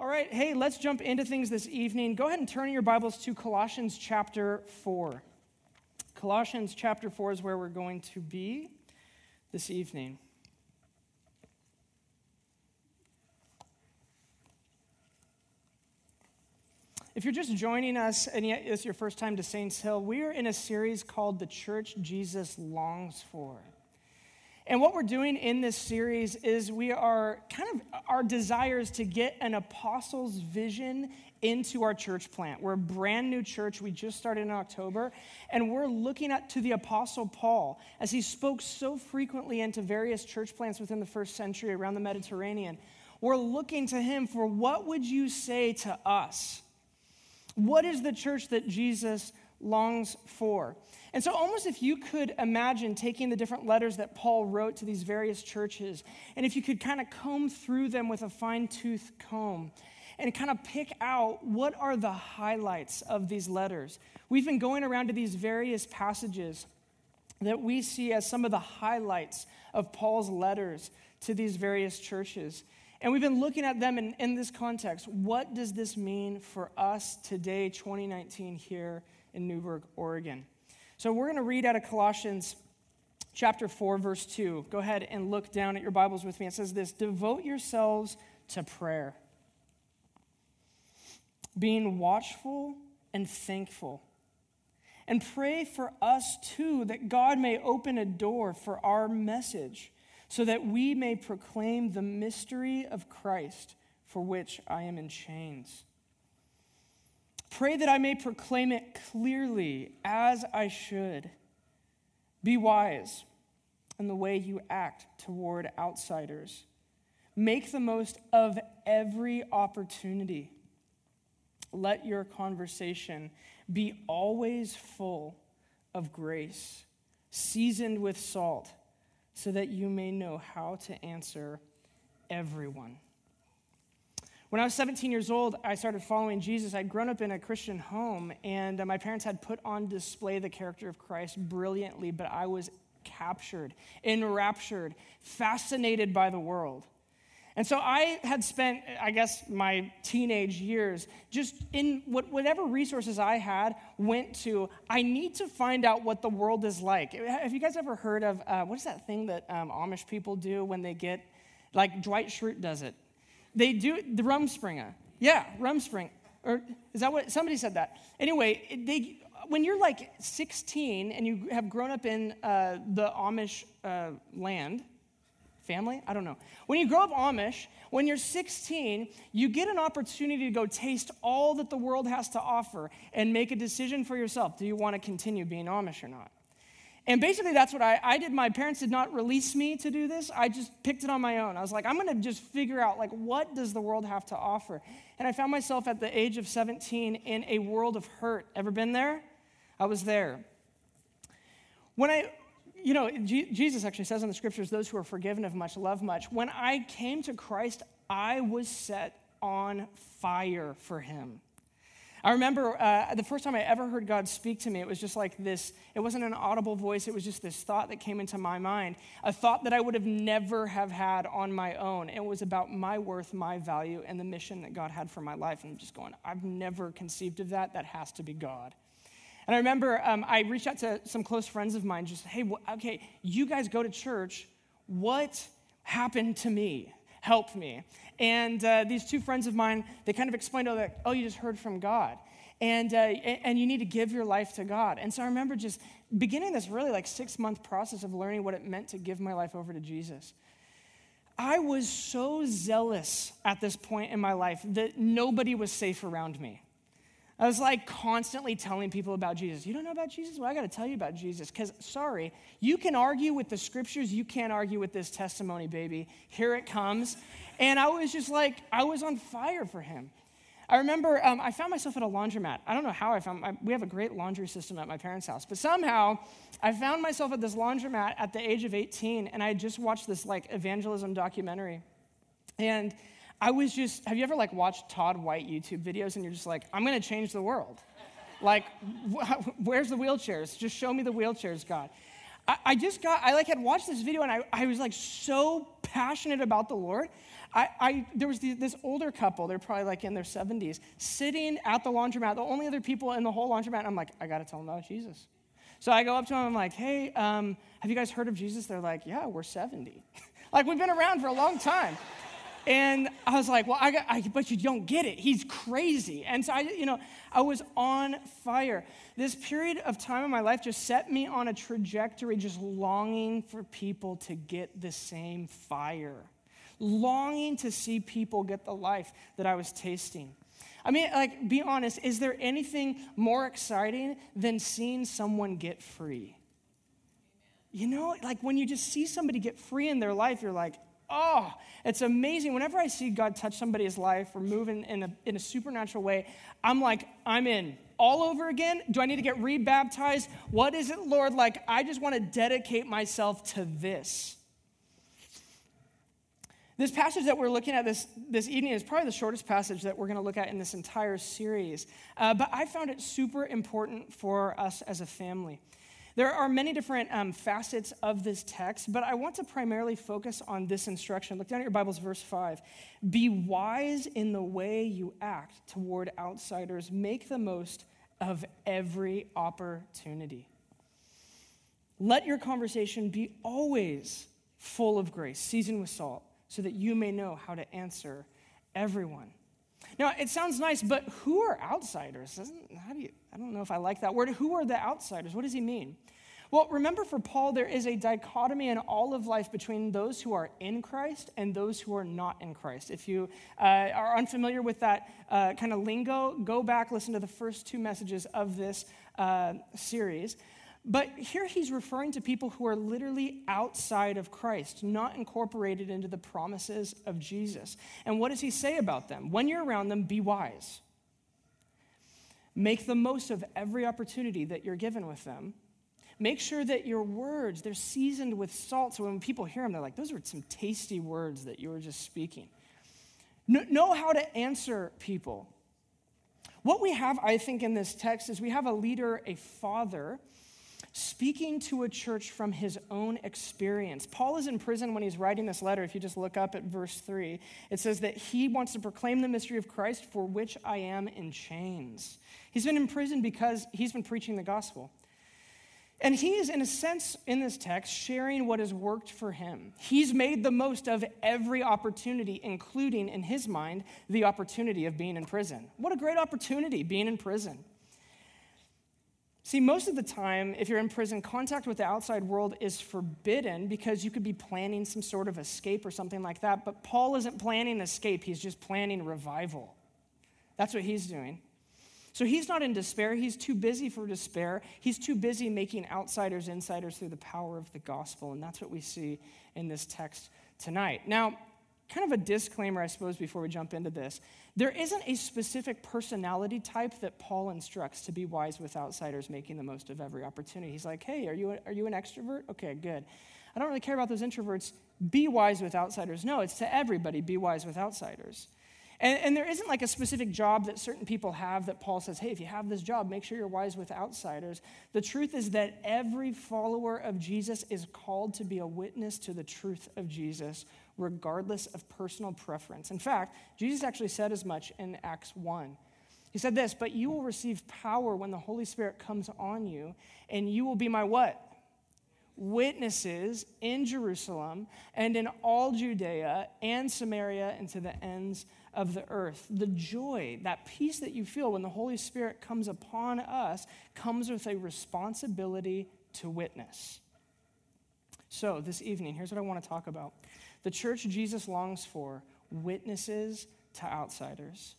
All right, hey, let's jump into things this evening. Go ahead and turn your Bibles to Colossians chapter 4. Colossians chapter 4 is where we're going to be this evening. If you're just joining us and yet it's your first time to Saints Hill, we are in a series called The Church Jesus Longs For. And what we're doing in this series is we are kind of, our desires to get an apostle's vision into our church plant. We're a brand new church. We just started in October. And we're looking at to the apostle Paul as he spoke so frequently into various church plants within the first century around the Mediterranean. We're looking to him for what would you say to us? What is the church that Jesus longs for? And so, almost if you could imagine taking the different letters that Paul wrote to these various churches, and if you could kind of comb through them with a fine tooth comb and kind of pick out what are the highlights of these letters. We've been going around to these various passages that we see as some of the highlights of Paul's letters to these various churches. And we've been looking at them in, in this context. What does this mean for us today, 2019, here in Newberg, Oregon? So we're going to read out of Colossians chapter 4, verse 2. Go ahead and look down at your Bibles with me. It says this Devote yourselves to prayer, being watchful and thankful. And pray for us too that God may open a door for our message so that we may proclaim the mystery of Christ for which I am in chains. Pray that I may proclaim it clearly as I should. Be wise in the way you act toward outsiders. Make the most of every opportunity. Let your conversation be always full of grace, seasoned with salt, so that you may know how to answer everyone. When I was 17 years old, I started following Jesus. I'd grown up in a Christian home, and uh, my parents had put on display the character of Christ brilliantly, but I was captured, enraptured, fascinated by the world. And so I had spent, I guess, my teenage years just in whatever resources I had, went to, I need to find out what the world is like. Have you guys ever heard of, uh, what is that thing that um, Amish people do when they get, like Dwight Schrute does it? They do the Rumspringa. Yeah, Rumspringa. Or is that what somebody said that? Anyway, they when you're like 16 and you have grown up in uh, the Amish uh, land, family, I don't know. When you grow up Amish, when you're 16, you get an opportunity to go taste all that the world has to offer and make a decision for yourself. Do you want to continue being Amish or not? And basically, that's what I, I did. My parents did not release me to do this. I just picked it on my own. I was like, I'm going to just figure out, like, what does the world have to offer? And I found myself at the age of 17 in a world of hurt. Ever been there? I was there. When I, you know, G- Jesus actually says in the scriptures, those who are forgiven of much love much. When I came to Christ, I was set on fire for him. I remember uh, the first time I ever heard God speak to me, it was just like this. It wasn't an audible voice. It was just this thought that came into my mind, a thought that I would have never have had on my own. It was about my worth, my value, and the mission that God had for my life. And I'm just going, I've never conceived of that. That has to be God. And I remember um, I reached out to some close friends of mine, just, hey, okay, you guys go to church. What happened to me? Help me. And uh, these two friends of mine, they kind of explained, oh, that, oh you just heard from God. And, uh, and you need to give your life to God. And so I remember just beginning this really like six month process of learning what it meant to give my life over to Jesus. I was so zealous at this point in my life that nobody was safe around me. I was like constantly telling people about Jesus. You don't know about Jesus? Well, I got to tell you about Jesus. Because, sorry, you can argue with the scriptures, you can't argue with this testimony, baby. Here it comes. And I was just like, I was on fire for him. I remember um, I found myself at a laundromat. I don't know how I found, I, we have a great laundry system at my parents' house, but somehow I found myself at this laundromat at the age of 18, and I had just watched this like evangelism documentary. And I was just, have you ever like watched Todd White YouTube videos and you're just like, I'm gonna change the world? like, wh- where's the wheelchairs? Just show me the wheelchairs, God. I, I just got, I like had watched this video and I, I was like so passionate about the Lord. I, I there was this older couple, they're probably like in their 70s, sitting at the laundromat, the only other people in the whole laundromat. I'm like, I got to tell them about Jesus. So I go up to them, I'm like, hey, um, have you guys heard of Jesus? They're like, yeah, we're 70. like, we've been around for a long time. And I was like, well, I, got, I, but you don't get it. He's crazy. And so I, you know, I was on fire. This period of time in my life just set me on a trajectory, just longing for people to get the same fire, longing to see people get the life that I was tasting. I mean, like, be honest, is there anything more exciting than seeing someone get free? You know, like when you just see somebody get free in their life, you're like, oh, it's amazing. Whenever I see God touch somebody's life or move in, in, a, in a supernatural way, I'm like, I'm in. All over again? Do I need to get rebaptized? What is it, Lord? Like, I just want to dedicate myself to this. This passage that we're looking at this, this evening is probably the shortest passage that we're going to look at in this entire series. Uh, but I found it super important for us as a family. There are many different um, facets of this text, but I want to primarily focus on this instruction. Look down at your Bibles, verse 5. Be wise in the way you act toward outsiders, make the most of every opportunity. Let your conversation be always full of grace, seasoned with salt so that you may know how to answer everyone. Now, it sounds nice, but who are outsiders? how do you, I don't know if I like that word. Who are the outsiders? What does he mean? Well, remember for Paul, there is a dichotomy in all of life between those who are in Christ and those who are not in Christ. If you uh, are unfamiliar with that uh, kind of lingo, go back, listen to the first two messages of this uh, series. But here he's referring to people who are literally outside of Christ, not incorporated into the promises of Jesus. And what does he say about them? When you're around them, be wise. Make the most of every opportunity that you're given with them. Make sure that your words, they're seasoned with salt. So when people hear them, they're like, those are some tasty words that you were just speaking. Know how to answer people. What we have, I think, in this text is we have a leader, a father, speaking to a church from his own experience. Paul is in prison when he's writing this letter. If you just look up at verse 3, it says that he wants to proclaim the mystery of Christ for which I am in chains. He's been in prison because he's been preaching the gospel. And he is, in a sense, in this text, sharing what has worked for him. He's made the most of every opportunity, including, in his mind, the opportunity of being in prison. What a great opportunity, being in prison. See, most of the time, if you're in prison, contact with the outside world is forbidden because you could be planning some sort of escape or something like that. But Paul isn't planning escape, he's just planning revival. That's what he's doing. So he's not in despair. He's too busy for despair. He's too busy making outsiders insiders through the power of the gospel. And that's what we see in this text tonight. Now, kind of a disclaimer, I suppose, before we jump into this. There isn't a specific personality type that Paul instructs to be wise with outsiders, making the most of every opportunity. He's like, hey, are you, are you an extrovert? Okay, good. I don't really care about those introverts. Be wise with outsiders. No, it's to everybody, be wise with outsiders. And, and, there isn't like a specific job that certain people have that Paul says, hey, if you have this job, make sure you're wise with outsiders. The truth is that every follower of Jesus is called to be a witness to the truth of Jesus, regardless of personal preference. In fact, Jesus actually said as much in Acts 1. He said this, but you will receive power when the Holy Spirit comes on you, and you will be my what? Witnesses in Jerusalem and in all Judea and Samaria and to the ends of the earth. The joy, that peace that you feel when the Holy Spirit comes upon us, comes with a responsibility to witness. So, this evening, here's what I want to talk about the church Jesus longs for witnesses to outsiders.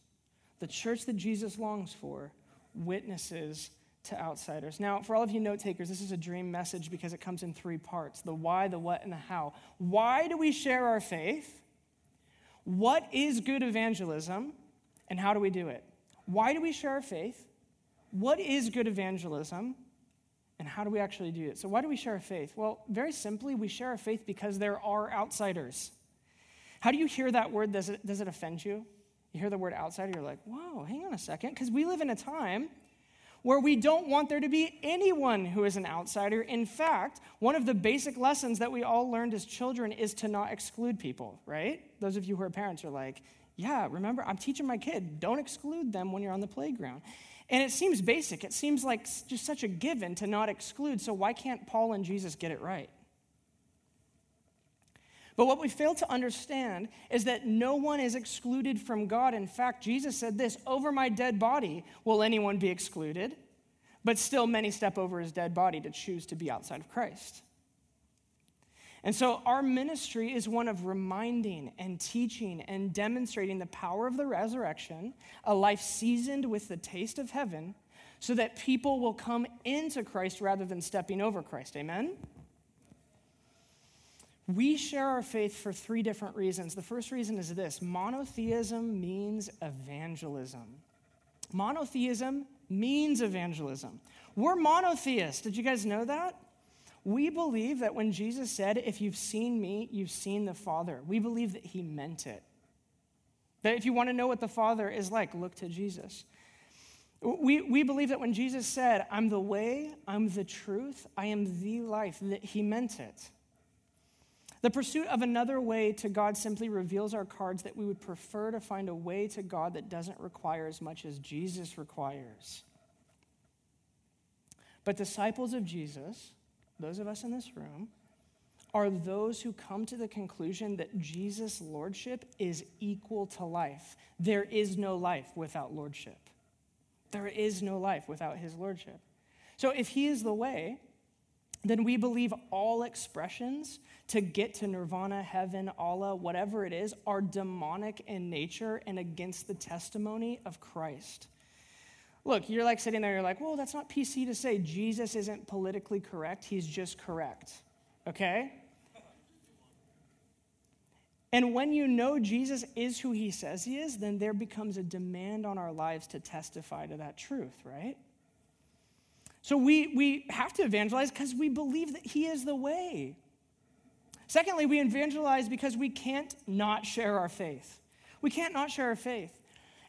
The church that Jesus longs for witnesses to outsiders. Now, for all of you note takers, this is a dream message because it comes in three parts the why, the what, and the how. Why do we share our faith? What is good evangelism? And how do we do it? Why do we share our faith? What is good evangelism? And how do we actually do it? So, why do we share our faith? Well, very simply, we share our faith because there are outsiders. How do you hear that word? Does it, does it offend you? You hear the word outsider, you're like, whoa, hang on a second. Because we live in a time where we don't want there to be anyone who is an outsider. In fact, one of the basic lessons that we all learned as children is to not exclude people, right? Those of you who are parents are like, yeah, remember, I'm teaching my kid, don't exclude them when you're on the playground. And it seems basic. It seems like just such a given to not exclude. So why can't Paul and Jesus get it right? But what we fail to understand is that no one is excluded from God. In fact, Jesus said this Over my dead body will anyone be excluded? But still, many step over his dead body to choose to be outside of Christ. And so, our ministry is one of reminding and teaching and demonstrating the power of the resurrection, a life seasoned with the taste of heaven, so that people will come into Christ rather than stepping over Christ. Amen? We share our faith for three different reasons. The first reason is this monotheism means evangelism. Monotheism means evangelism. We're monotheists. Did you guys know that? We believe that when Jesus said, If you've seen me, you've seen the Father, we believe that he meant it. That if you want to know what the Father is like, look to Jesus. We, we believe that when Jesus said, I'm the way, I'm the truth, I am the life, that he meant it. The pursuit of another way to God simply reveals our cards that we would prefer to find a way to God that doesn't require as much as Jesus requires. But disciples of Jesus, those of us in this room, are those who come to the conclusion that Jesus' lordship is equal to life. There is no life without lordship. There is no life without his lordship. So if he is the way, then we believe all expressions to get to nirvana, heaven, Allah, whatever it is, are demonic in nature and against the testimony of Christ. Look, you're like sitting there, you're like, well, that's not PC to say Jesus isn't politically correct, he's just correct. Okay? And when you know Jesus is who he says he is, then there becomes a demand on our lives to testify to that truth, right? So we, we have to evangelize because we believe that He is the way. Secondly, we evangelize because we can't not share our faith. We can't not share our faith.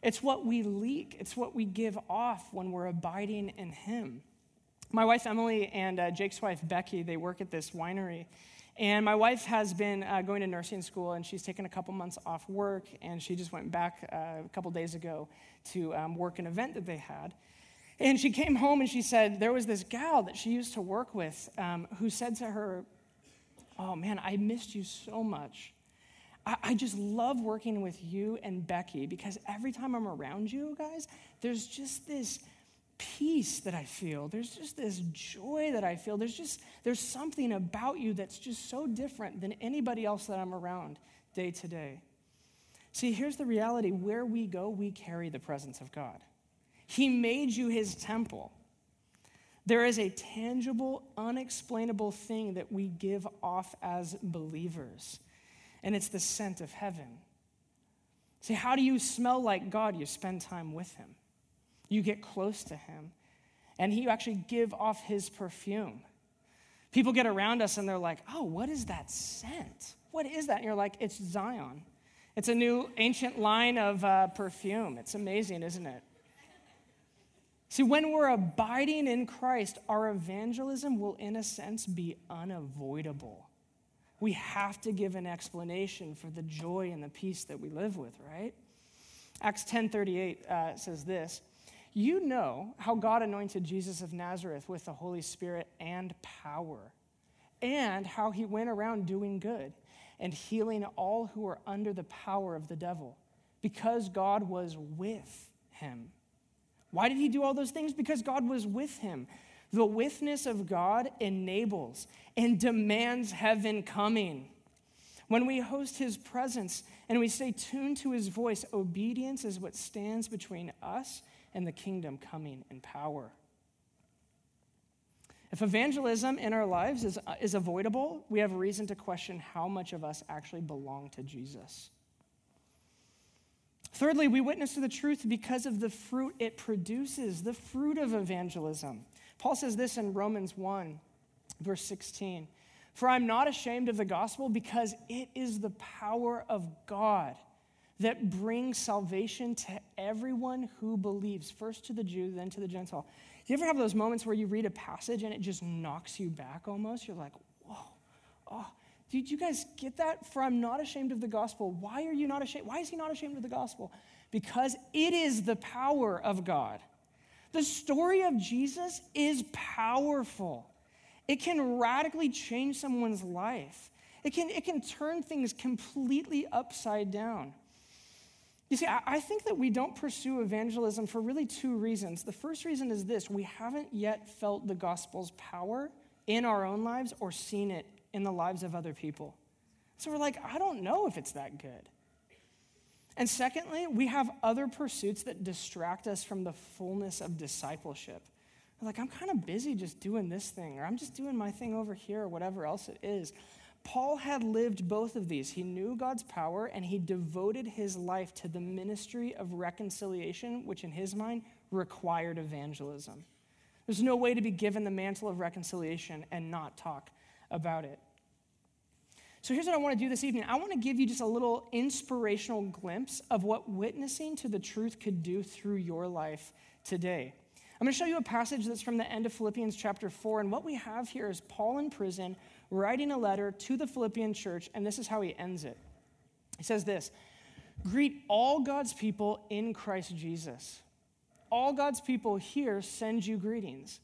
It's what we leak, it's what we give off when we're abiding in Him. My wife Emily and uh, Jake's wife Becky, they work at this winery. And my wife has been uh, going to nursing school, and she's taken a couple months off work, and she just went back uh, a couple days ago to um, work an event that they had. And she came home and she said there was this gal that she used to work with um, who said to her, Oh man, I missed you so much. I, I just love working with you and Becky because every time I'm around you guys, there's just this peace that I feel. There's just this joy that I feel. There's just there's something about you that's just so different than anybody else that I'm around day to day. See, here's the reality where we go, we carry the presence of God. He made you his temple. There is a tangible, unexplainable thing that we give off as believers, and it's the scent of heaven. See, how do you smell like God? You spend time with him, you get close to him, and he actually give off his perfume. People get around us and they're like, oh, what is that scent? What is that? And you're like, it's Zion. It's a new ancient line of uh, perfume. It's amazing, isn't it? See, when we're abiding in Christ, our evangelism will, in a sense, be unavoidable. We have to give an explanation for the joy and the peace that we live with, right? Acts 10:38 uh, says this: "You know how God anointed Jesus of Nazareth with the Holy Spirit and power, and how he went around doing good and healing all who were under the power of the devil, because God was with him." Why did he do all those things? Because God was with him. The witness of God enables and demands heaven coming. When we host his presence and we stay tuned to his voice, obedience is what stands between us and the kingdom coming in power. If evangelism in our lives is, uh, is avoidable, we have reason to question how much of us actually belong to Jesus. Thirdly, we witness to the truth because of the fruit it produces, the fruit of evangelism. Paul says this in Romans 1, verse 16 For I'm not ashamed of the gospel because it is the power of God that brings salvation to everyone who believes, first to the Jew, then to the Gentile. You ever have those moments where you read a passage and it just knocks you back almost? You're like, whoa, oh. Did you guys get that? For I'm not ashamed of the gospel. Why are you not ashamed? Why is he not ashamed of the gospel? Because it is the power of God. The story of Jesus is powerful. It can radically change someone's life. It can, it can turn things completely upside down. You see, I, I think that we don't pursue evangelism for really two reasons. The first reason is this we haven't yet felt the gospel's power in our own lives or seen it in the lives of other people. So we're like, I don't know if it's that good. And secondly, we have other pursuits that distract us from the fullness of discipleship. Like, I'm kind of busy just doing this thing, or I'm just doing my thing over here, or whatever else it is. Paul had lived both of these. He knew God's power and he devoted his life to the ministry of reconciliation, which in his mind required evangelism. There's no way to be given the mantle of reconciliation and not talk about it. So here's what I want to do this evening I want to give you just a little inspirational glimpse of what witnessing to the truth could do through your life today. I'm going to show you a passage that's from the end of Philippians chapter 4. And what we have here is Paul in prison writing a letter to the Philippian church, and this is how he ends it. He says this Greet all God's people in Christ Jesus. All God's people here send you greetings,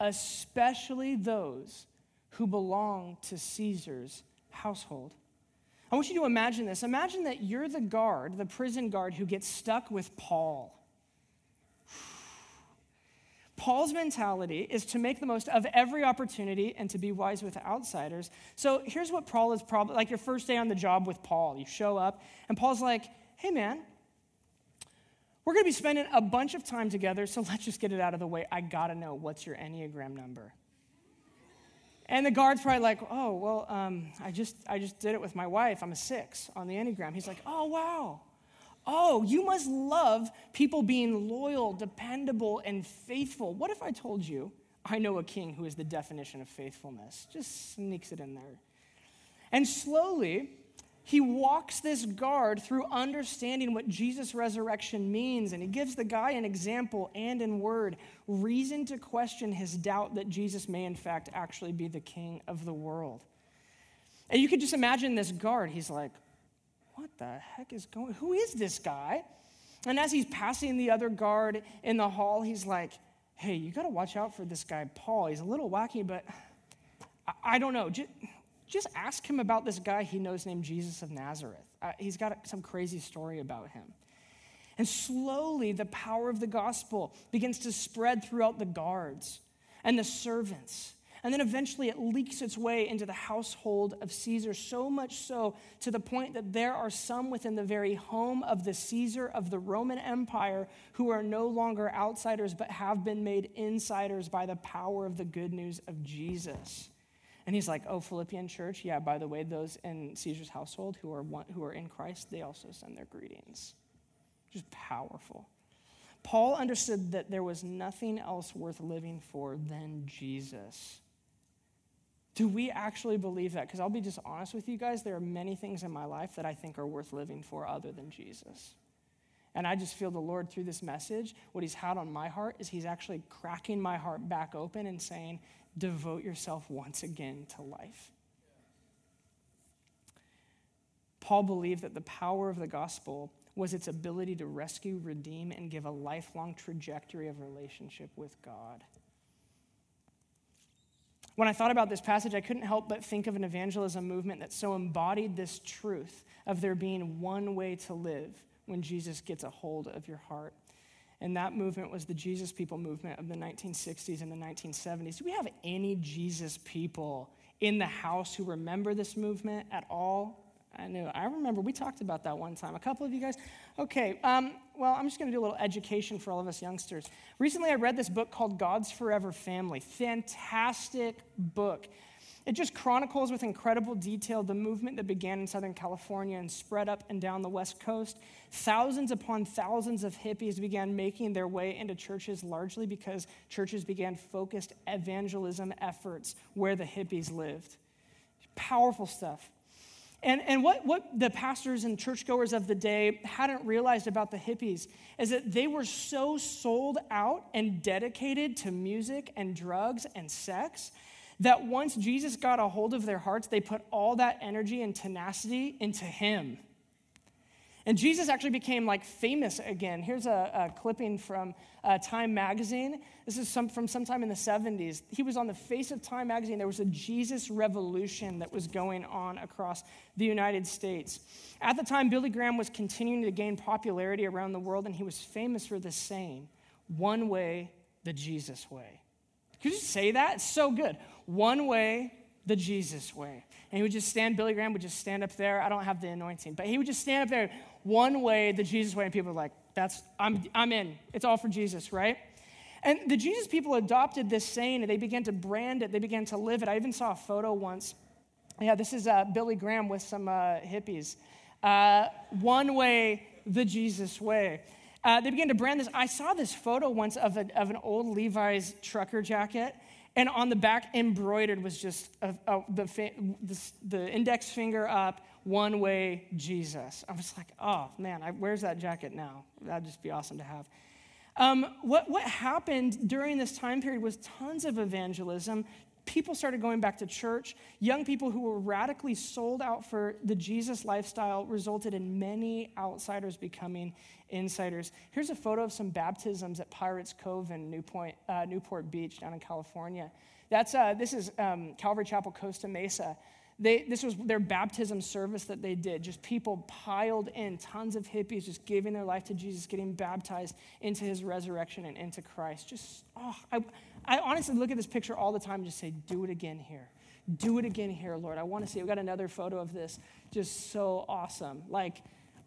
especially those who belong to Caesar's household. I want you to imagine this. Imagine that you're the guard, the prison guard, who gets stuck with Paul. Paul's mentality is to make the most of every opportunity and to be wise with outsiders. So here's what Paul is probably like your first day on the job with Paul. You show up, and Paul's like, hey, man, we're going to be spending a bunch of time together, so let's just get it out of the way. I got to know what's your Enneagram number. And the guard's probably like, oh, well, um, I, just, I just did it with my wife. I'm a six on the Enneagram. He's like, oh, wow. Oh, you must love people being loyal, dependable, and faithful. What if I told you I know a king who is the definition of faithfulness? Just sneaks it in there. And slowly, he walks this guard through understanding what Jesus' resurrection means, and he gives the guy an example and in word, reason to question his doubt that Jesus may, in fact, actually be the king of the world. And you could just imagine this guard. He's like, what the heck is going Who is this guy? And as he's passing the other guard in the hall, he's like, hey, you got to watch out for this guy, Paul. He's a little wacky, but I, I don't know. Just, just, ask him about this guy he knows named Jesus of Nazareth. Uh, he's got some crazy story about him. And slowly, the power of the gospel begins to spread throughout the guards and the servants and then eventually it leaks its way into the household of Caesar, so much so to the point that there are some within the very home of the Caesar of the Roman Empire who are no longer outsiders but have been made insiders by the power of the good news of Jesus. And he's like, Oh, Philippian church, yeah, by the way, those in Caesar's household who are, one, who are in Christ, they also send their greetings. Just powerful. Paul understood that there was nothing else worth living for than Jesus. Do we actually believe that? Because I'll be just honest with you guys, there are many things in my life that I think are worth living for other than Jesus. And I just feel the Lord through this message, what He's had on my heart is He's actually cracking my heart back open and saying, devote yourself once again to life. Paul believed that the power of the gospel was its ability to rescue, redeem, and give a lifelong trajectory of relationship with God. When I thought about this passage, I couldn't help but think of an evangelism movement that so embodied this truth of there being one way to live when Jesus gets a hold of your heart. And that movement was the Jesus People movement of the 1960s and the 1970s. Do we have any Jesus people in the house who remember this movement at all? I know. I remember we talked about that one time. A couple of you guys. Okay. Um, well, I'm just going to do a little education for all of us youngsters. Recently, I read this book called God's Forever Family. Fantastic book. It just chronicles with incredible detail the movement that began in Southern California and spread up and down the West Coast. Thousands upon thousands of hippies began making their way into churches largely because churches began focused evangelism efforts where the hippies lived. Powerful stuff. And, and what, what the pastors and churchgoers of the day hadn't realized about the hippies is that they were so sold out and dedicated to music and drugs and sex that once Jesus got a hold of their hearts, they put all that energy and tenacity into Him. And Jesus actually became like famous again. Here's a, a clipping from uh, Time magazine. This is some, from sometime in the 70s. He was on the face of Time magazine. There was a Jesus revolution that was going on across the United States. At the time, Billy Graham was continuing to gain popularity around the world, and he was famous for this saying one way, the Jesus way. Could you say that? It's so good. One way, the Jesus way. And he would just stand, Billy Graham would just stand up there. I don't have the anointing, but he would just stand up there, one way, the Jesus way, and people are like, that's, I'm, I'm in. It's all for Jesus, right? And the Jesus people adopted this saying and they began to brand it, they began to live it. I even saw a photo once. Yeah, this is uh, Billy Graham with some uh, hippies. Uh, one way, the Jesus way. Uh, they began to brand this. I saw this photo once of, a, of an old Levi's trucker jacket, and on the back, embroidered was just a, a, the, the, the index finger up, one way Jesus. I was like, oh man, I, where's that jacket now? That'd just be awesome to have. Um, what, what happened during this time period was tons of evangelism. People started going back to church. Young people who were radically sold out for the Jesus lifestyle resulted in many outsiders becoming insiders. Here's a photo of some baptisms at Pirates Cove in Newport, uh, Newport Beach down in California. That's, uh, this is um, Calvary Chapel, Costa Mesa. They, this was their baptism service that they did. Just people piled in, tons of hippies just giving their life to Jesus, getting baptized into his resurrection and into Christ. Just, oh, I, I honestly look at this picture all the time and just say, do it again here. Do it again here, Lord. I want to see. We've got another photo of this. Just so awesome. Like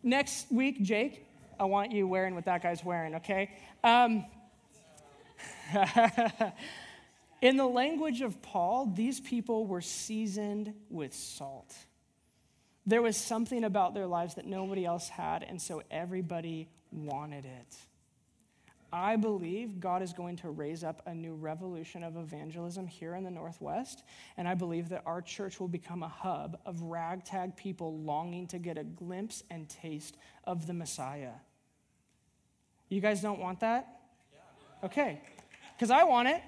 next week, Jake, I want you wearing what that guy's wearing, okay? Um, In the language of Paul, these people were seasoned with salt. There was something about their lives that nobody else had, and so everybody wanted it. I believe God is going to raise up a new revolution of evangelism here in the Northwest, and I believe that our church will become a hub of ragtag people longing to get a glimpse and taste of the Messiah. You guys don't want that? Okay, because I want it.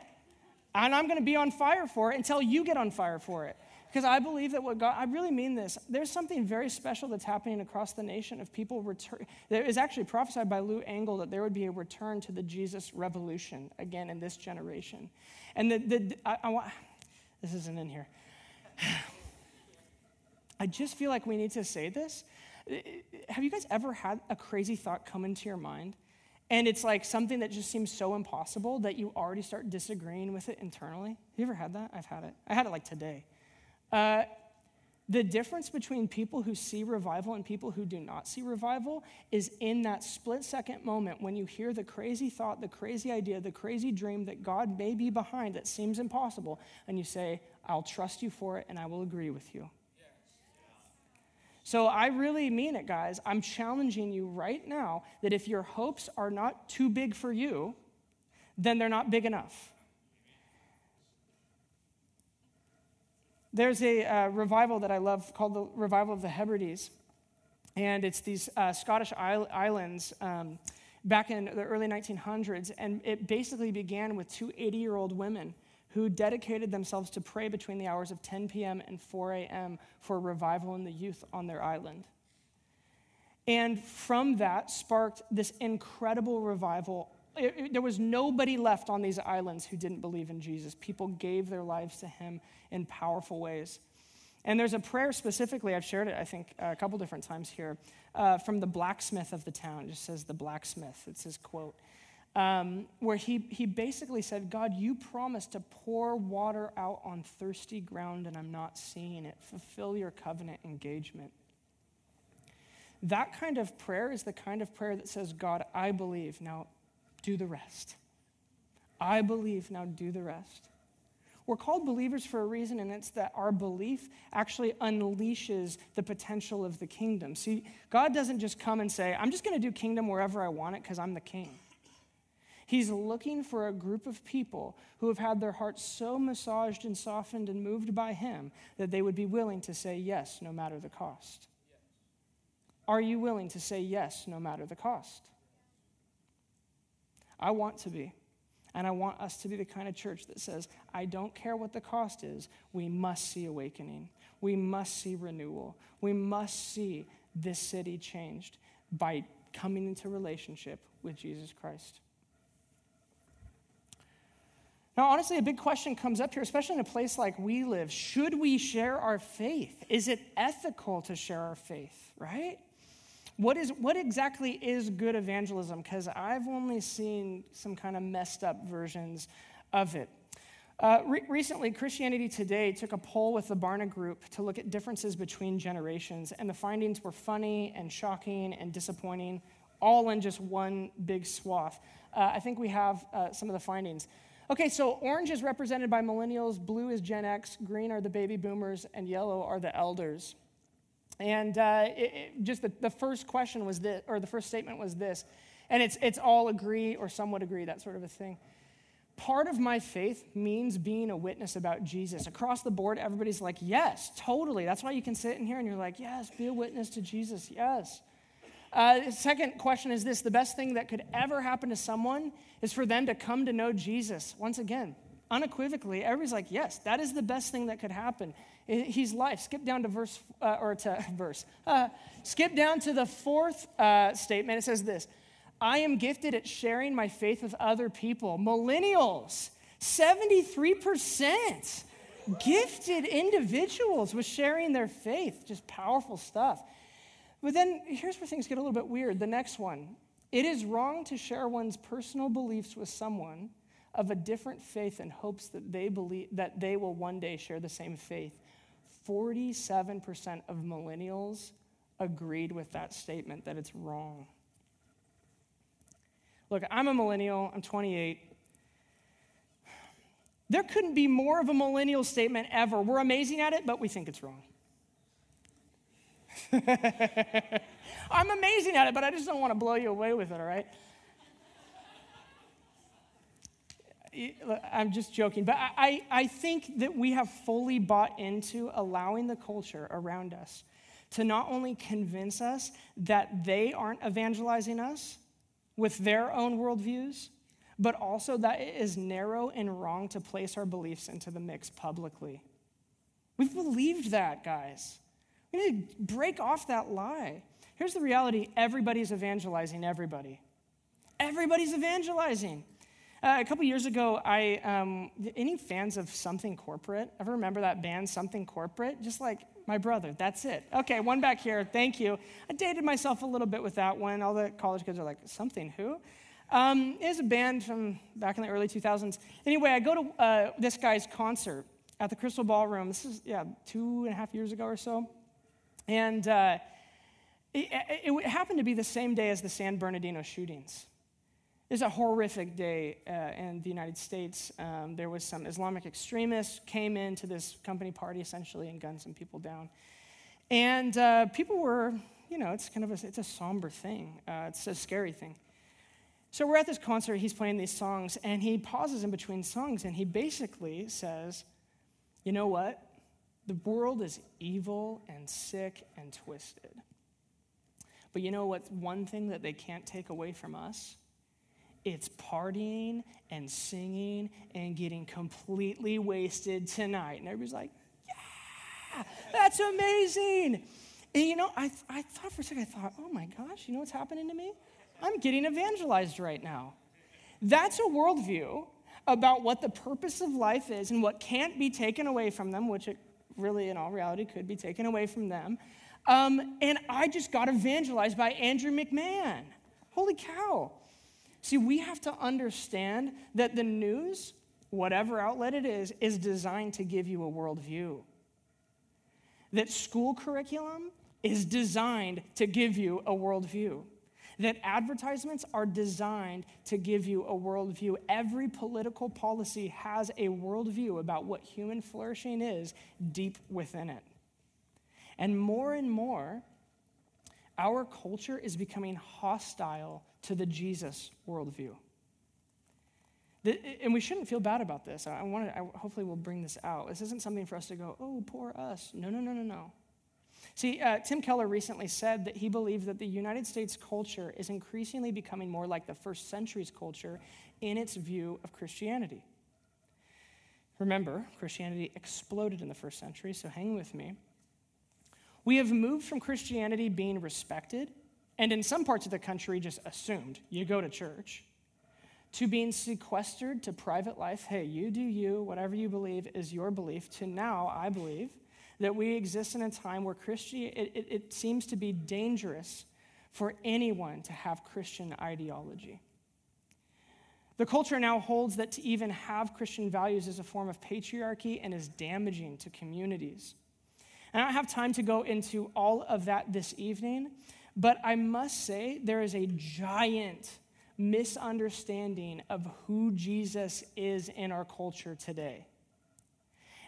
And I'm going to be on fire for it until you get on fire for it. Because I believe that what God, I really mean this. There's something very special that's happening across the nation of people return. There is actually prophesied by Lou Engle that there would be a return to the Jesus revolution again in this generation. And the, the I, I want, this isn't in here. I just feel like we need to say this. Have you guys ever had a crazy thought come into your mind and it's like something that just seems so impossible that you already start disagreeing with it internally. Have you ever had that? I've had it. I had it like today. Uh, the difference between people who see revival and people who do not see revival is in that split second moment when you hear the crazy thought, the crazy idea, the crazy dream that God may be behind that seems impossible, and you say, I'll trust you for it and I will agree with you. So I really mean it, guys. I'm challenging you right now that if your hopes are not too big for you, then they're not big enough. There's a uh, revival that I love called the Revival of the Hebrides. And it's these uh, Scottish islands um, back in the early 1900s. And it basically began with two 80 year old women who dedicated themselves to pray between the hours of 10 p.m. and 4 a.m. for revival in the youth on their island. And from that sparked this incredible revival. There was nobody left on these islands who didn't believe in Jesus. People gave their lives to him in powerful ways. And there's a prayer specifically, I've shared it, I think, a couple different times here, uh, from the blacksmith of the town. It just says the blacksmith. It's his quote um, where he, he basically said, God, you promised to pour water out on thirsty ground, and I'm not seeing it. Fulfill your covenant engagement. That kind of prayer is the kind of prayer that says, God, I believe, now do the rest. I believe, now do the rest. We're called believers for a reason, and it's that our belief actually unleashes the potential of the kingdom. See, God doesn't just come and say, I'm just going to do kingdom wherever I want it because I'm the king. He's looking for a group of people who have had their hearts so massaged and softened and moved by Him that they would be willing to say yes no matter the cost. Are you willing to say yes no matter the cost? I want to be. And I want us to be the kind of church that says, I don't care what the cost is, we must see awakening. We must see renewal. We must see this city changed by coming into relationship with Jesus Christ. Now, honestly, a big question comes up here, especially in a place like we live. Should we share our faith? Is it ethical to share our faith, right? What, is, what exactly is good evangelism? Because I've only seen some kind of messed up versions of it. Uh, re- recently, Christianity Today took a poll with the Barna Group to look at differences between generations, and the findings were funny and shocking and disappointing, all in just one big swath. Uh, I think we have uh, some of the findings. Okay, so orange is represented by millennials, blue is Gen X, green are the baby boomers, and yellow are the elders. And uh, it, it, just the, the first question was this, or the first statement was this, and it's, it's all agree or somewhat agree, that sort of a thing. Part of my faith means being a witness about Jesus. Across the board, everybody's like, yes, totally. That's why you can sit in here and you're like, yes, be a witness to Jesus, yes. Uh, second question is this the best thing that could ever happen to someone is for them to come to know Jesus. Once again, unequivocally, everybody's like, yes, that is the best thing that could happen. He's life. Skip down to verse, uh, or to verse. Uh, skip down to the fourth uh, statement. It says this I am gifted at sharing my faith with other people. Millennials, 73% gifted individuals with sharing their faith. Just powerful stuff. But then here's where things get a little bit weird. The next one it is wrong to share one's personal beliefs with someone of a different faith in hopes that they believe that they will one day share the same faith. 47% of millennials agreed with that statement that it's wrong. Look, I'm a millennial, I'm 28. There couldn't be more of a millennial statement ever. We're amazing at it, but we think it's wrong. I'm amazing at it, but I just don't want to blow you away with it, all right? I'm just joking, but I, I think that we have fully bought into allowing the culture around us to not only convince us that they aren't evangelizing us with their own worldviews, but also that it is narrow and wrong to place our beliefs into the mix publicly. We've believed that, guys. We need to break off that lie. Here's the reality everybody's evangelizing everybody. Everybody's evangelizing. Uh, a couple years ago, I um, any fans of Something Corporate? Ever remember that band, Something Corporate? Just like my brother. That's it. Okay, one back here. Thank you. I dated myself a little bit with that one. All the college kids are like, Something who? Um, it was a band from back in the early 2000s. Anyway, I go to uh, this guy's concert at the Crystal Ballroom. This is yeah, two and a half years ago or so, and. Uh, it, it, happened to be the same day as the San Bernardino shootings. It was a horrific day uh, in the United States. Um, there was some Islamic extremists came into this company party essentially and gunned some people down. And uh, people were, you know, it's kind of a, it's a somber thing. Uh, it's a scary thing. So we're at this concert. He's playing these songs, and he pauses in between songs, and he basically says, "You know what? The world is evil and sick and twisted. But you know what? one thing that they can't take away from us?" It's partying and singing and getting completely wasted tonight. And everybody's like, yeah, that's amazing. And you know, I, I thought for a second, I thought, oh my gosh, you know what's happening to me? I'm getting evangelized right now. That's a worldview about what the purpose of life is and what can't be taken away from them, which it really, in all reality, could be taken away from them. Um, and I just got evangelized by Andrew McMahon. Holy cow. See, we have to understand that the news, whatever outlet it is, is designed to give you a worldview. That school curriculum is designed to give you a worldview. That advertisements are designed to give you a worldview. Every political policy has a worldview about what human flourishing is deep within it. And more and more, our culture is becoming hostile to the Jesus worldview. And we shouldn't feel bad about this. I want to, I, hopefully, we'll bring this out. This isn't something for us to go, oh, poor us. No, no, no, no, no. See, uh, Tim Keller recently said that he believes that the United States culture is increasingly becoming more like the first century's culture in its view of Christianity. Remember, Christianity exploded in the first century, so hang with me. We have moved from Christianity being respected, and in some parts of the country, just assumed you go to church, to being sequestered to private life. Hey, you do you, whatever you believe is your belief, to now, I believe, that we exist in a time where Christian, it, it, it seems to be dangerous for anyone to have Christian ideology. The culture now holds that to even have Christian values is a form of patriarchy and is damaging to communities. And I don't have time to go into all of that this evening, but I must say there is a giant misunderstanding of who Jesus is in our culture today.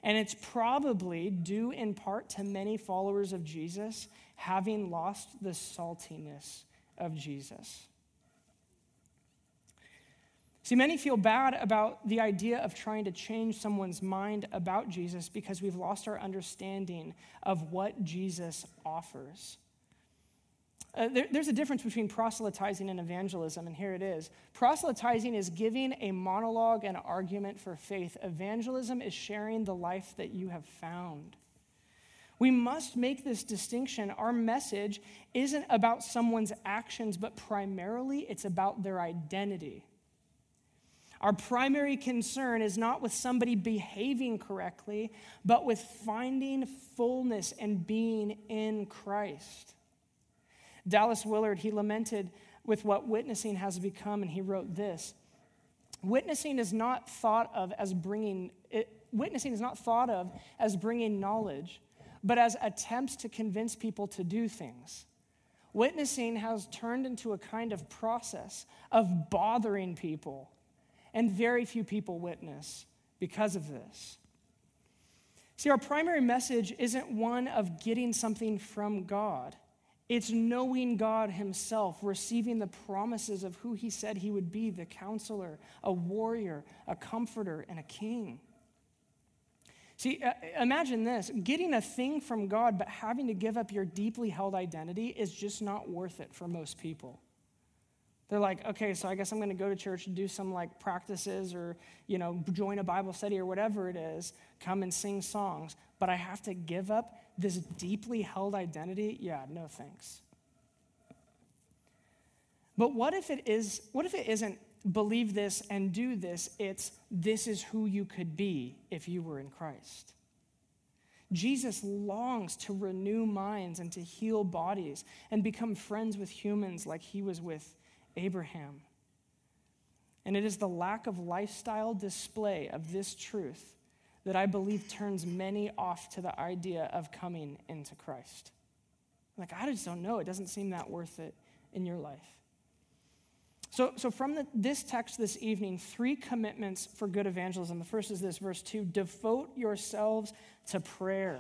And it's probably due in part to many followers of Jesus having lost the saltiness of Jesus. See, many feel bad about the idea of trying to change someone's mind about Jesus because we've lost our understanding of what Jesus offers. Uh, there, there's a difference between proselytizing and evangelism, and here it is. Proselytizing is giving a monologue and argument for faith, evangelism is sharing the life that you have found. We must make this distinction. Our message isn't about someone's actions, but primarily it's about their identity. Our primary concern is not with somebody behaving correctly, but with finding fullness and being in Christ. Dallas Willard, he lamented with what witnessing has become, and he wrote this Witnessing is not thought of as bringing, it, witnessing is not thought of as bringing knowledge, but as attempts to convince people to do things. Witnessing has turned into a kind of process of bothering people and very few people witness because of this. See, our primary message isn't one of getting something from God. It's knowing God Himself, receiving the promises of who He said He would be the counselor, a warrior, a comforter, and a king. See, uh, imagine this getting a thing from God, but having to give up your deeply held identity is just not worth it for most people. They're like, okay, so I guess I'm going to go to church and do some like practices or, you know, join a Bible study or whatever it is, come and sing songs, but I have to give up this deeply held identity? Yeah, no thanks. But what if it is, what if it isn't believe this and do this? It's this is who you could be if you were in Christ. Jesus longs to renew minds and to heal bodies and become friends with humans like he was with Abraham. And it is the lack of lifestyle display of this truth that I believe turns many off to the idea of coming into Christ. Like, I just don't know. It doesn't seem that worth it in your life. So, so from the, this text this evening, three commitments for good evangelism. The first is this, verse 2 devote yourselves to prayer.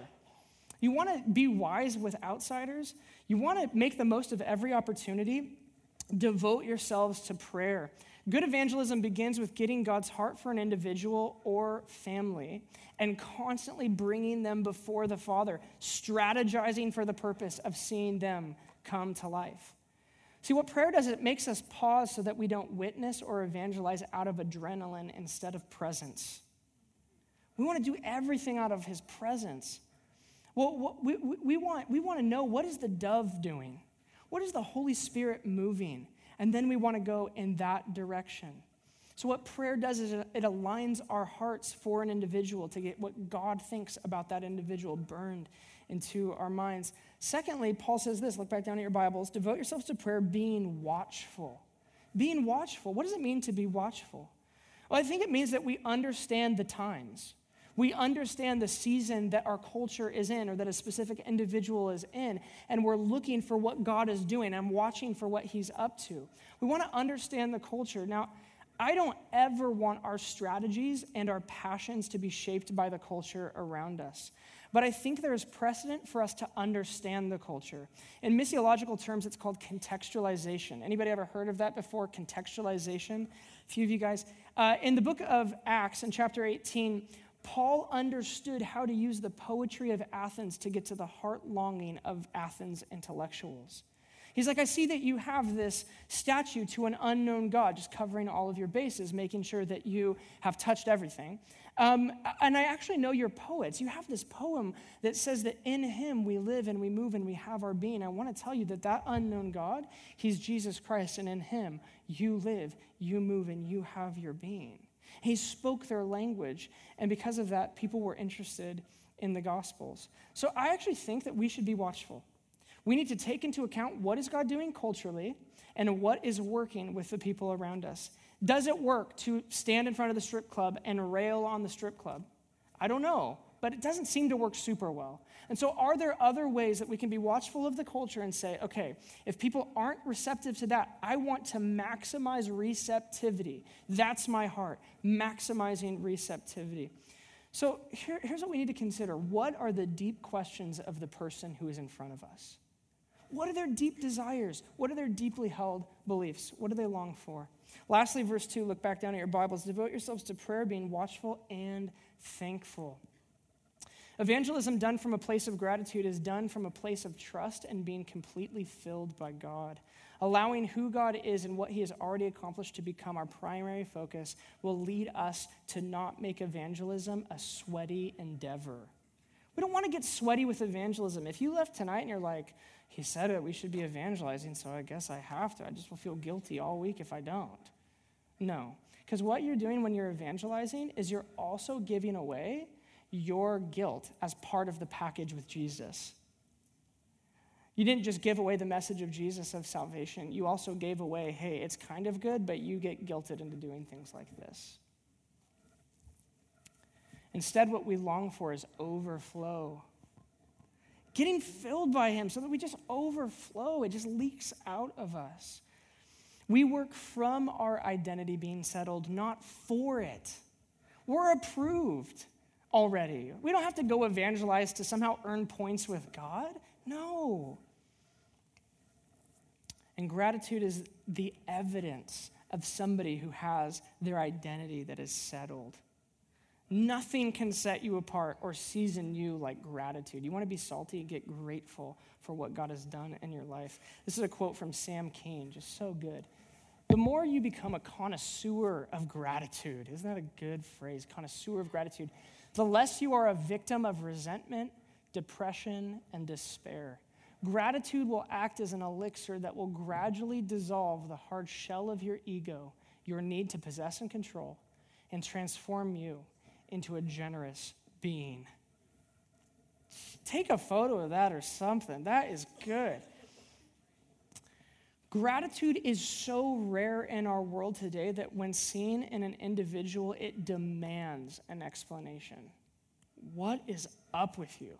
You want to be wise with outsiders, you want to make the most of every opportunity devote yourselves to prayer. Good evangelism begins with getting God's heart for an individual or family and constantly bringing them before the Father, strategizing for the purpose of seeing them come to life. See, what prayer does, it makes us pause so that we don't witness or evangelize out of adrenaline instead of presence. We want to do everything out of His presence. Well, we, we, want, we want to know what is the dove doing? What is the Holy Spirit moving? And then we want to go in that direction. So, what prayer does is it aligns our hearts for an individual to get what God thinks about that individual burned into our minds. Secondly, Paul says this look back down at your Bibles devote yourselves to prayer being watchful. Being watchful. What does it mean to be watchful? Well, I think it means that we understand the times. We understand the season that our culture is in or that a specific individual is in, and we're looking for what God is doing and watching for what He's up to. We want to understand the culture. Now, I don't ever want our strategies and our passions to be shaped by the culture around us. but I think there is precedent for us to understand the culture. In missiological terms, it's called contextualization. Anybody ever heard of that before? Contextualization? A few of you guys. Uh, in the book of Acts, in chapter 18, Paul understood how to use the poetry of Athens to get to the heart longing of Athens intellectuals. He's like, I see that you have this statue to an unknown God, just covering all of your bases, making sure that you have touched everything. Um, and I actually know your poets. You have this poem that says that in him we live and we move and we have our being. I want to tell you that that unknown God, he's Jesus Christ, and in him you live, you move, and you have your being. He spoke their language, and because of that, people were interested in the Gospels. So I actually think that we should be watchful. We need to take into account what is God doing culturally and what is working with the people around us. Does it work to stand in front of the strip club and rail on the strip club? I don't know, but it doesn't seem to work super well. And so, are there other ways that we can be watchful of the culture and say, okay, if people aren't receptive to that, I want to maximize receptivity? That's my heart, maximizing receptivity. So, here, here's what we need to consider what are the deep questions of the person who is in front of us? What are their deep desires? What are their deeply held beliefs? What do they long for? Lastly, verse 2, look back down at your Bibles. Devote yourselves to prayer, being watchful and thankful. Evangelism done from a place of gratitude is done from a place of trust and being completely filled by God. Allowing who God is and what He has already accomplished to become our primary focus will lead us to not make evangelism a sweaty endeavor. We don't want to get sweaty with evangelism. If you left tonight and you're like, he said it, we should be evangelizing, so I guess I have to. I just will feel guilty all week if I don't. No. Because what you're doing when you're evangelizing is you're also giving away your guilt as part of the package with Jesus. You didn't just give away the message of Jesus of salvation, you also gave away, hey, it's kind of good, but you get guilted into doing things like this. Instead, what we long for is overflow getting filled by Him so that we just overflow. It just leaks out of us. We work from our identity being settled, not for it. We're approved already. We don't have to go evangelize to somehow earn points with God. No. And gratitude is the evidence of somebody who has their identity that is settled. Nothing can set you apart or season you like gratitude. You want to be salty? Get grateful for what God has done in your life. This is a quote from Sam Keen, just so good. The more you become a connoisseur of gratitude, isn't that a good phrase? Connoisseur of gratitude. The less you are a victim of resentment, depression, and despair. Gratitude will act as an elixir that will gradually dissolve the hard shell of your ego, your need to possess and control, and transform you into a generous being. Take a photo of that or something. That is good. Gratitude is so rare in our world today that when seen in an individual, it demands an explanation. What is up with you?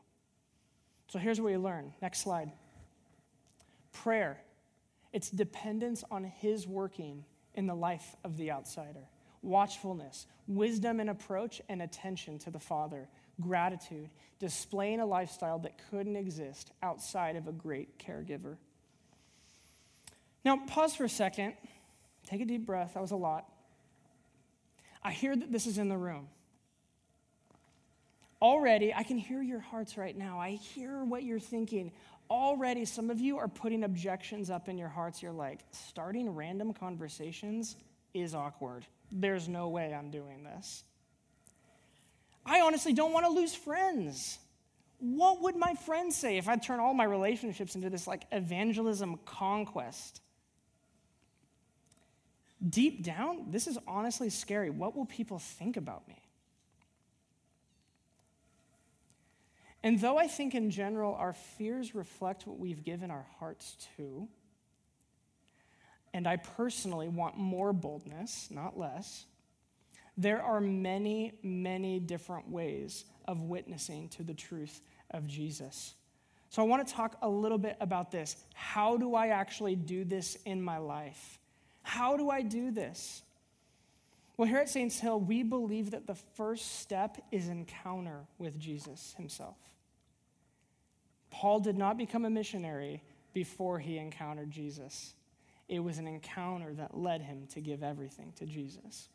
So here's what you learn. Next slide. Prayer. It's dependence on His working in the life of the outsider watchfulness, wisdom in approach, and attention to the Father, gratitude, displaying a lifestyle that couldn't exist outside of a great caregiver. Now, pause for a second. Take a deep breath. That was a lot. I hear that this is in the room. Already, I can hear your hearts right now. I hear what you're thinking. Already, some of you are putting objections up in your hearts. You're like, starting random conversations is awkward. There's no way I'm doing this. I honestly don't want to lose friends. What would my friends say if I turn all my relationships into this like evangelism conquest? Deep down, this is honestly scary. What will people think about me? And though I think in general our fears reflect what we've given our hearts to, and I personally want more boldness, not less. There are many, many different ways of witnessing to the truth of Jesus. So I want to talk a little bit about this. How do I actually do this in my life? How do I do this? Well, here at Saints Hill, we believe that the first step is encounter with Jesus himself. Paul did not become a missionary before he encountered Jesus. It was an encounter that led him to give everything to Jesus.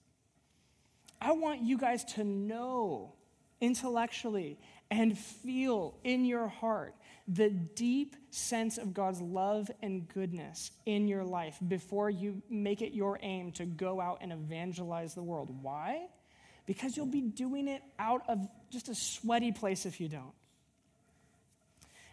I want you guys to know intellectually and feel in your heart the deep sense of God's love and goodness in your life before you make it your aim to go out and evangelize the world. Why? Because you'll be doing it out of just a sweaty place if you don't.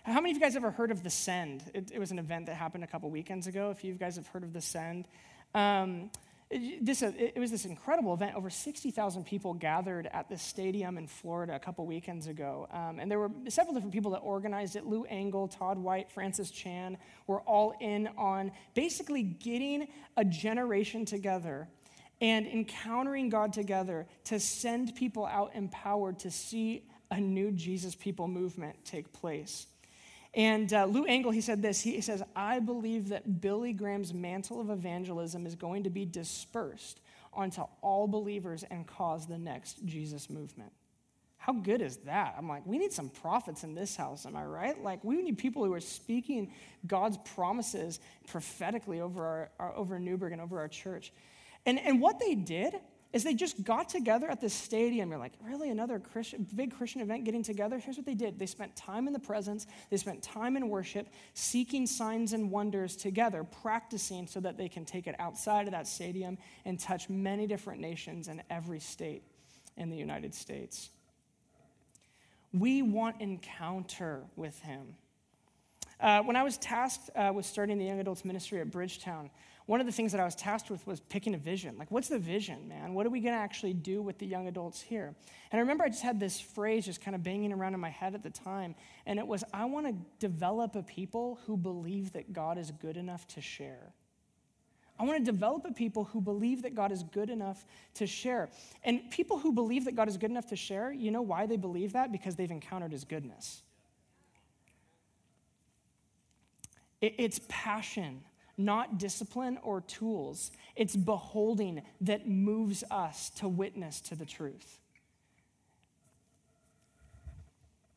How many of you guys ever heard of The Send? It, it was an event that happened a couple weekends ago. If you guys have heard of The Send, um, this, it was this incredible event. Over 60,000 people gathered at this stadium in Florida a couple weekends ago. Um, and there were several different people that organized it. Lou Engle, Todd White, Francis Chan were all in on basically getting a generation together and encountering God together to send people out empowered to see a new Jesus people movement take place. And uh, Lou Engle, he said this. He says, I believe that Billy Graham's mantle of evangelism is going to be dispersed onto all believers and cause the next Jesus movement. How good is that? I'm like, we need some prophets in this house, am I right? Like, we need people who are speaking God's promises prophetically over, our, our over Newberg and over our church. And, and what they did is they just got together at this stadium. You're like, really? Another Christian, big Christian event getting together? Here's what they did they spent time in the presence, they spent time in worship, seeking signs and wonders together, practicing so that they can take it outside of that stadium and touch many different nations in every state in the United States. We want encounter with Him. Uh, when I was tasked uh, with starting the young adults ministry at Bridgetown, one of the things that I was tasked with was picking a vision. Like, what's the vision, man? What are we going to actually do with the young adults here? And I remember I just had this phrase just kind of banging around in my head at the time, and it was I want to develop a people who believe that God is good enough to share. I want to develop a people who believe that God is good enough to share. And people who believe that God is good enough to share, you know why they believe that? Because they've encountered his goodness. It's passion not discipline or tools. It's beholding that moves us to witness to the truth.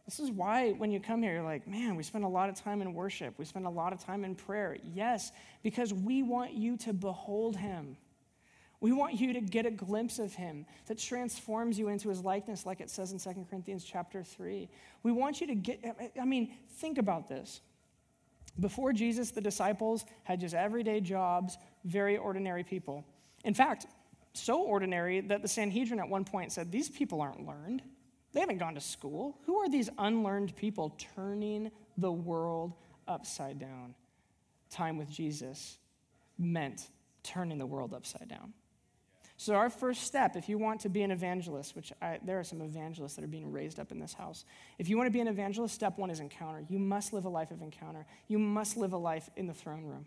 This is why when you come here, you're like, man, we spend a lot of time in worship. We spend a lot of time in prayer. Yes, because we want you to behold him. We want you to get a glimpse of him that transforms you into his likeness, like it says in 2 Corinthians chapter 3. We want you to get, I mean, think about this. Before Jesus, the disciples had just everyday jobs, very ordinary people. In fact, so ordinary that the Sanhedrin at one point said, These people aren't learned. They haven't gone to school. Who are these unlearned people turning the world upside down? Time with Jesus meant turning the world upside down. So, our first step, if you want to be an evangelist, which I, there are some evangelists that are being raised up in this house. If you want to be an evangelist, step one is encounter. You must live a life of encounter, you must live a life in the throne room.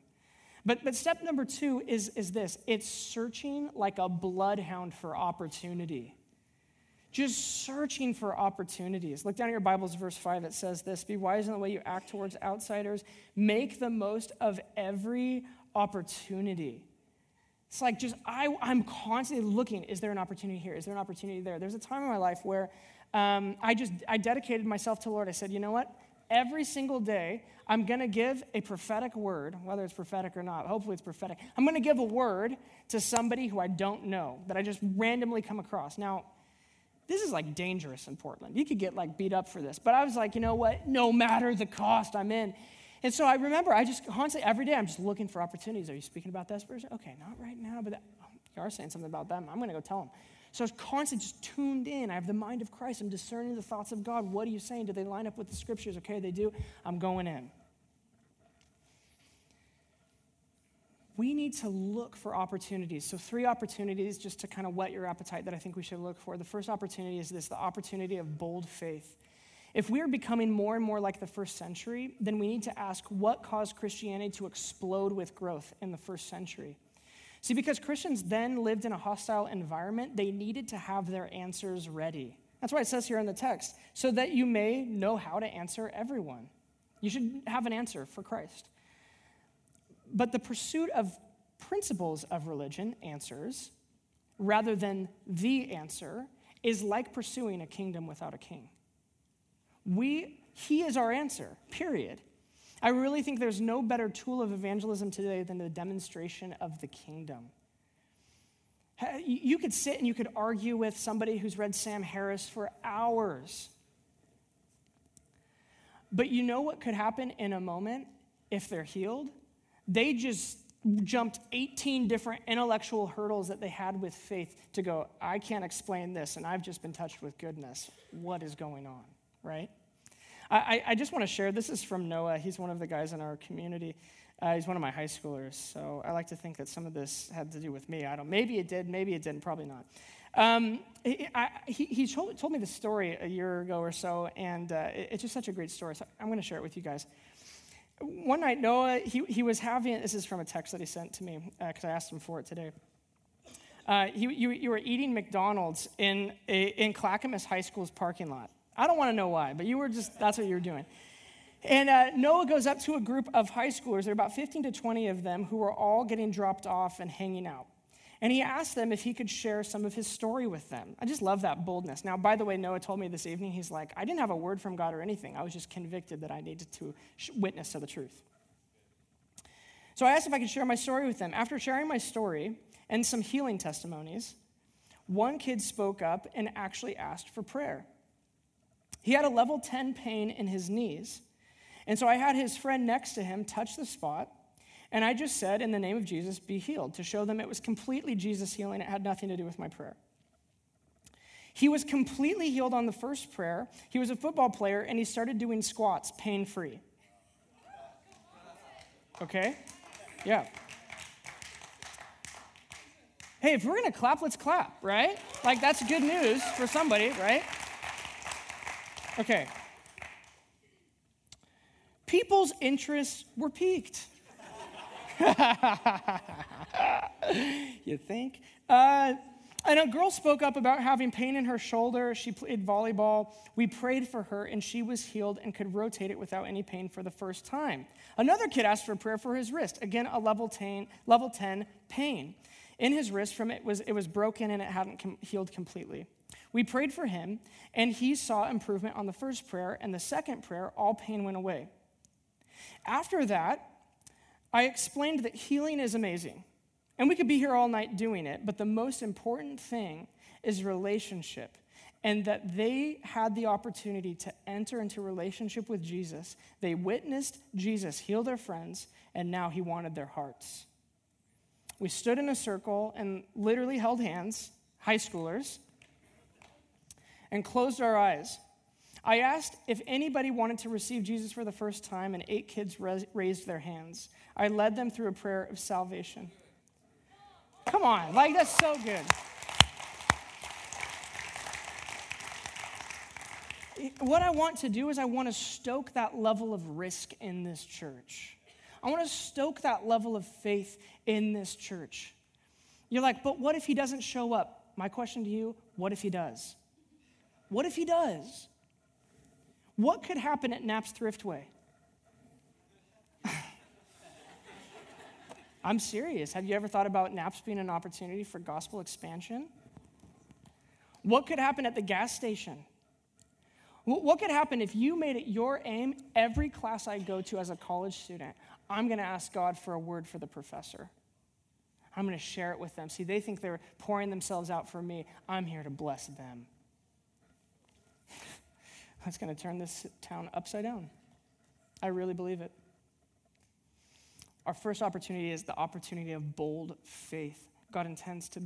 But, but step number two is, is this it's searching like a bloodhound for opportunity. Just searching for opportunities. Look down at your Bibles, verse 5. It says this Be wise in the way you act towards outsiders, make the most of every opportunity. It's like just, I, I'm constantly looking, is there an opportunity here? Is there an opportunity there? There's a time in my life where um, I just, I dedicated myself to the Lord. I said, you know what? Every single day, I'm going to give a prophetic word, whether it's prophetic or not. Hopefully, it's prophetic. I'm going to give a word to somebody who I don't know, that I just randomly come across. Now, this is like dangerous in Portland. You could get like beat up for this. But I was like, you know what? No matter the cost, I'm in. And so I remember I just constantly, every day, I'm just looking for opportunities. Are you speaking about this person? Okay, not right now, but that, oh, you are saying something about them. I'm going to go tell them. So I was constantly just tuned in. I have the mind of Christ. I'm discerning the thoughts of God. What are you saying? Do they line up with the scriptures? Okay, they do. I'm going in. We need to look for opportunities. So, three opportunities just to kind of whet your appetite that I think we should look for. The first opportunity is this the opportunity of bold faith. If we're becoming more and more like the first century, then we need to ask what caused Christianity to explode with growth in the first century. See, because Christians then lived in a hostile environment, they needed to have their answers ready. That's why it says here in the text, so that you may know how to answer everyone. You should have an answer for Christ. But the pursuit of principles of religion, answers, rather than the answer, is like pursuing a kingdom without a king. We He is our answer, period. I really think there's no better tool of evangelism today than the demonstration of the kingdom. You could sit and you could argue with somebody who's read Sam Harris for hours. But you know what could happen in a moment if they're healed? They just jumped 18 different intellectual hurdles that they had with faith to go, I can't explain this, and I've just been touched with goodness. What is going on, right? I, I just want to share this is from Noah. He's one of the guys in our community. Uh, he's one of my high schoolers, so I like to think that some of this had to do with me. I don't. Maybe it did. Maybe it didn't. Probably not. Um, he, I, he, he told, told, me the story a year ago or so, and uh, it, it's just such a great story. So I'm going to share it with you guys. One night, Noah, he, he was having, this is from a text that he sent to me because uh, I asked him for it today. Uh, he, you, you were eating McDonald's in, a, in Clackamas High School's parking lot. I don't want to know why, but you were just, that's what you were doing. And uh, Noah goes up to a group of high schoolers, there are about 15 to 20 of them, who are all getting dropped off and hanging out. And he asked them if he could share some of his story with them. I just love that boldness. Now, by the way, Noah told me this evening, he's like, I didn't have a word from God or anything. I was just convicted that I needed to witness to the truth. So I asked if I could share my story with them. After sharing my story and some healing testimonies, one kid spoke up and actually asked for prayer. He had a level 10 pain in his knees. And so I had his friend next to him touch the spot and I just said, in the name of Jesus, be healed, to show them it was completely Jesus healing. It had nothing to do with my prayer. He was completely healed on the first prayer. He was a football player and he started doing squats pain free. Okay? Yeah. Hey, if we're to clap, let's clap, right? Like, that's good news for somebody, right? Okay. People's interests were piqued. you think? Uh, and a girl spoke up about having pain in her shoulder. She played volleyball. We prayed for her, and she was healed and could rotate it without any pain for the first time. Another kid asked for prayer for his wrist. Again, a level 10, level 10 pain in his wrist from it was it was broken and it hadn't com- healed completely. We prayed for him, and he saw improvement on the first prayer, and the second prayer, all pain went away. After that, I explained that healing is amazing, and we could be here all night doing it, but the most important thing is relationship. And that they had the opportunity to enter into relationship with Jesus. They witnessed Jesus heal their friends, and now he wanted their hearts. We stood in a circle and literally held hands, high schoolers, and closed our eyes. I asked if anybody wanted to receive Jesus for the first time, and eight kids raised their hands. I led them through a prayer of salvation. Come on, like that's so good. What I want to do is, I want to stoke that level of risk in this church. I want to stoke that level of faith in this church. You're like, but what if he doesn't show up? My question to you what if he does? What if he does? What could happen at Knapp's Thriftway? I'm serious. Have you ever thought about Knapp's being an opportunity for gospel expansion? What could happen at the gas station? What could happen if you made it your aim every class I go to as a college student? I'm going to ask God for a word for the professor. I'm going to share it with them. See, they think they're pouring themselves out for me. I'm here to bless them. That's going to turn this town upside down. I really believe it. Our first opportunity is the opportunity of bold faith. God intends to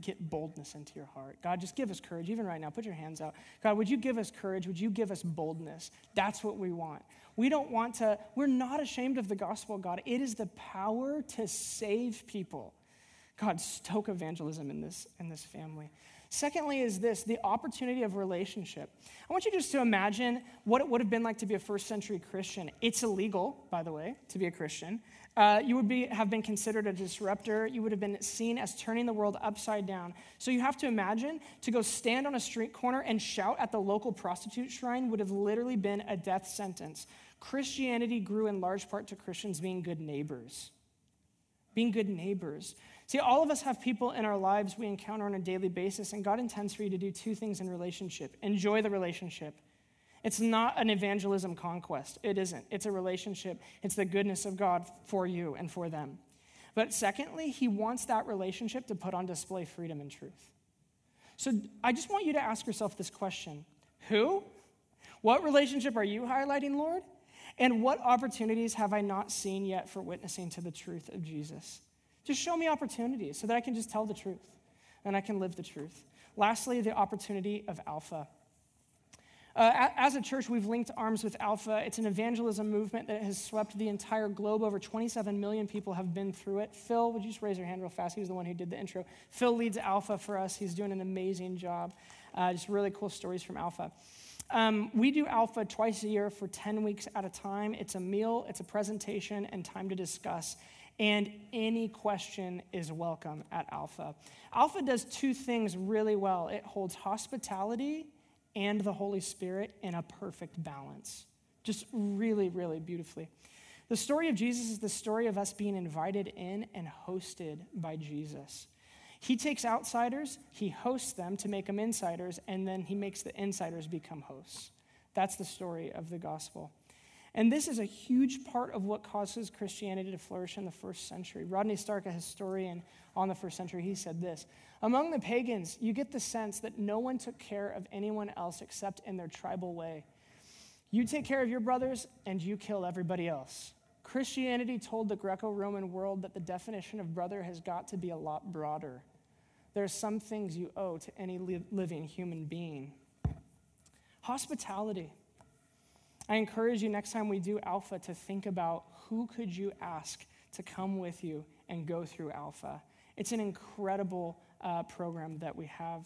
get boldness into your heart. God, just give us courage, even right now. Put your hands out. God, would you give us courage? Would you give us boldness? That's what we want. We don't want to, we're not ashamed of the gospel, God. It is the power to save people. God, stoke evangelism in this, in this family. Secondly, is this the opportunity of relationship. I want you just to imagine what it would have been like to be a first century Christian. It's illegal, by the way, to be a Christian. Uh, you would be, have been considered a disruptor. You would have been seen as turning the world upside down. So you have to imagine to go stand on a street corner and shout at the local prostitute shrine would have literally been a death sentence. Christianity grew in large part to Christians being good neighbors. Being good neighbors. See, all of us have people in our lives we encounter on a daily basis, and God intends for you to do two things in relationship enjoy the relationship It's not an evangelism conquest. It isn't. It's a relationship. It's the goodness of God for you and for them. But secondly, he wants that relationship to put on display freedom and truth. So I just want you to ask yourself this question Who? What relationship are you highlighting, Lord? And what opportunities have I not seen yet for witnessing to the truth of Jesus? Just show me opportunities so that I can just tell the truth and I can live the truth. Lastly, the opportunity of Alpha. Uh, as a church, we've linked arms with Alpha. It's an evangelism movement that has swept the entire globe. Over 27 million people have been through it. Phil, would you just raise your hand real fast? He was the one who did the intro. Phil leads Alpha for us. He's doing an amazing job. Uh, just really cool stories from Alpha. Um, we do Alpha twice a year for 10 weeks at a time. It's a meal, it's a presentation, and time to discuss. And any question is welcome at Alpha. Alpha does two things really well it holds hospitality and the Holy Spirit in a perfect balance. Just really, really beautifully. The story of Jesus is the story of us being invited in and hosted by Jesus. He takes outsiders, he hosts them to make them insiders, and then he makes the insiders become hosts. That's the story of the gospel. And this is a huge part of what causes Christianity to flourish in the first century. Rodney Stark, a historian on the first century, he said this Among the pagans, you get the sense that no one took care of anyone else except in their tribal way. You take care of your brothers, and you kill everybody else. Christianity told the Greco Roman world that the definition of brother has got to be a lot broader. There are some things you owe to any living human being. Hospitality. I encourage you next time we do Alpha to think about who could you ask to come with you and go through Alpha. It's an incredible uh, program that we have.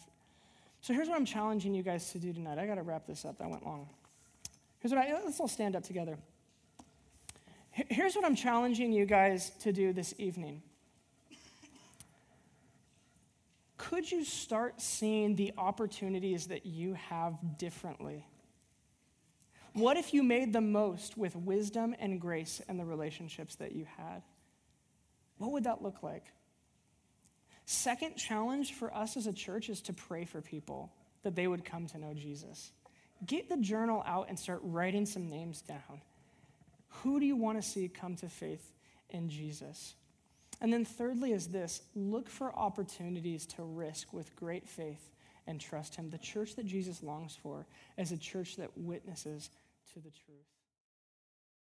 So here's what I'm challenging you guys to do tonight. I got to wrap this up. That went long. Here's what I let's all stand up together. Here's what I'm challenging you guys to do this evening. Could you start seeing the opportunities that you have differently? What if you made the most with wisdom and grace and the relationships that you had? What would that look like? Second challenge for us as a church is to pray for people that they would come to know Jesus. Get the journal out and start writing some names down. Who do you want to see come to faith in Jesus? And then, thirdly, is this look for opportunities to risk with great faith and trust Him. The church that Jesus longs for is a church that witnesses to the truth.